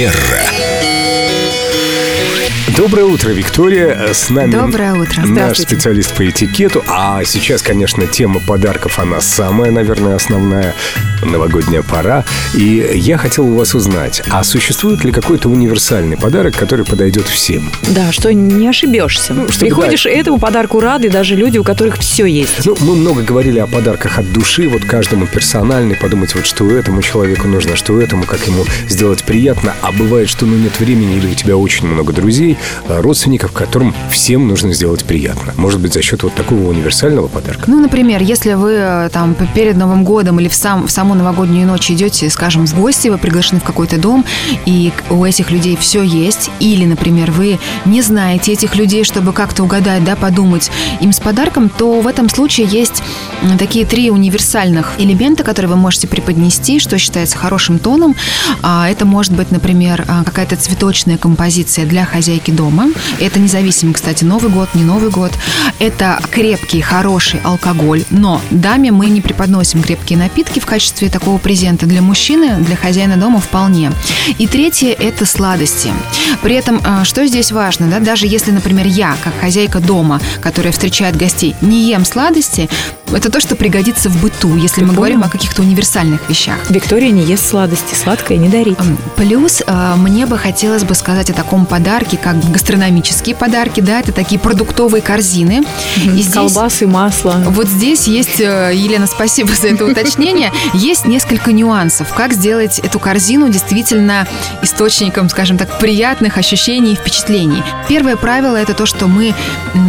Манера. Доброе утро, Виктория. С нами Доброе утро. наш специалист по этикету. А сейчас, конечно, тема подарков, она самая, наверное, основная. Новогодняя пора. И я хотел у вас узнать, а существует ли какой-то универсальный подарок, который подойдет всем? Да, что не ошибешься. Ну, чтобы, Приходишь, и этому подарку рады даже люди, у которых все есть. Ну, мы много говорили о подарках от души, вот каждому персональный, подумать, вот что этому человеку нужно, что этому, как ему сделать приятно. А бывает, что ну нет времени, или у тебя очень много друзей, родственников, которым всем нужно сделать приятно. Может быть, за счет вот такого универсального подарка. Ну, например, если вы э, там перед Новым годом или в, сам, в саму новогоднюю ночь идете, скажем, в гости, вы приглашены в какой-то дом, и у этих людей все есть, или, например, вы не знаете этих людей, чтобы как-то угадать, да, подумать им с подарком, то в этом случае есть такие три универсальных элемента, которые вы можете преподнести, что считается хорошим тоном. А, Это может быть, например, а, какая-то цветочная композиция для хозяйки дома. Это независимо, кстати, Новый год, не Новый год. Это крепкий, хороший алкоголь. Но даме мы не преподносим крепкие напитки в качестве такого презента. Для мужчины, для хозяина дома вполне. И третье – это сладости. При этом, а, что здесь важно, да, даже если, например, я, как хозяйка дома, которая встречает гостей, не ем сладости, это то, что пригодится в быту, если Ты мы говорим о каких-то универсальных вещах. Виктория не ест сладости, сладкое не дарит. Плюс э, мне бы хотелось бы сказать о таком подарке, как гастрономические подарки, да, это такие продуктовые корзины. И здесь- Колбасы, масло. вот здесь есть, э, Елена, спасибо за это уточнение, есть несколько нюансов, как сделать эту корзину действительно источником, скажем так, приятных ощущений и впечатлений. Первое правило – это то, что мы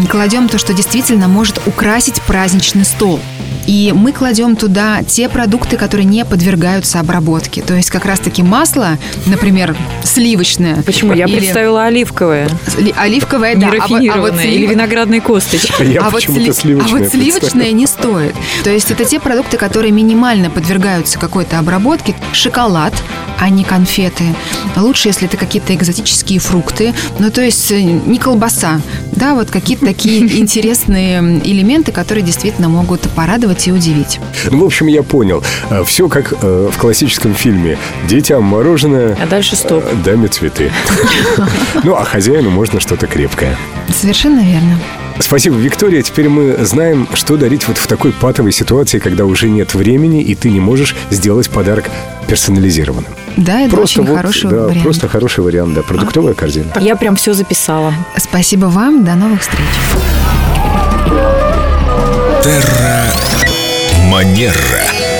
кладем то, что действительно может украсить праздничный стол. mim. И мы кладем туда те продукты, которые не подвергаются обработке. То есть как раз-таки масло, например, сливочное. Почему? Я или представила оливковое. ли- Оливковое, да. а а вот слив- или виноградные косточки. Я а вот, сли- сливочное а вот сливочное не стоит. То есть это те продукты, которые минимально подвергаются какой-то обработке. Шоколад, а не конфеты. Лучше, если это какие-то экзотические фрукты. Ну, то есть э, не колбаса. Да, вот какие-то такие интересные элементы, которые действительно могут порадовать и удивить. Ну, в общем, я понял. Все как э, в классическом фильме. Детям мороженое, А дальше стоп. э, даме цветы. Ну, а хозяину можно что-то крепкое. Совершенно верно. Спасибо, Виктория. Теперь мы знаем, что дарить вот в такой патовой ситуации, когда уже нет времени, и ты не можешь сделать подарок персонализированным. Да, это очень вот, хороший да, вариант. просто хороший вариант, да. Продуктовая корзина. Я прям все записала. Спасибо вам. До новых встреч. Манера.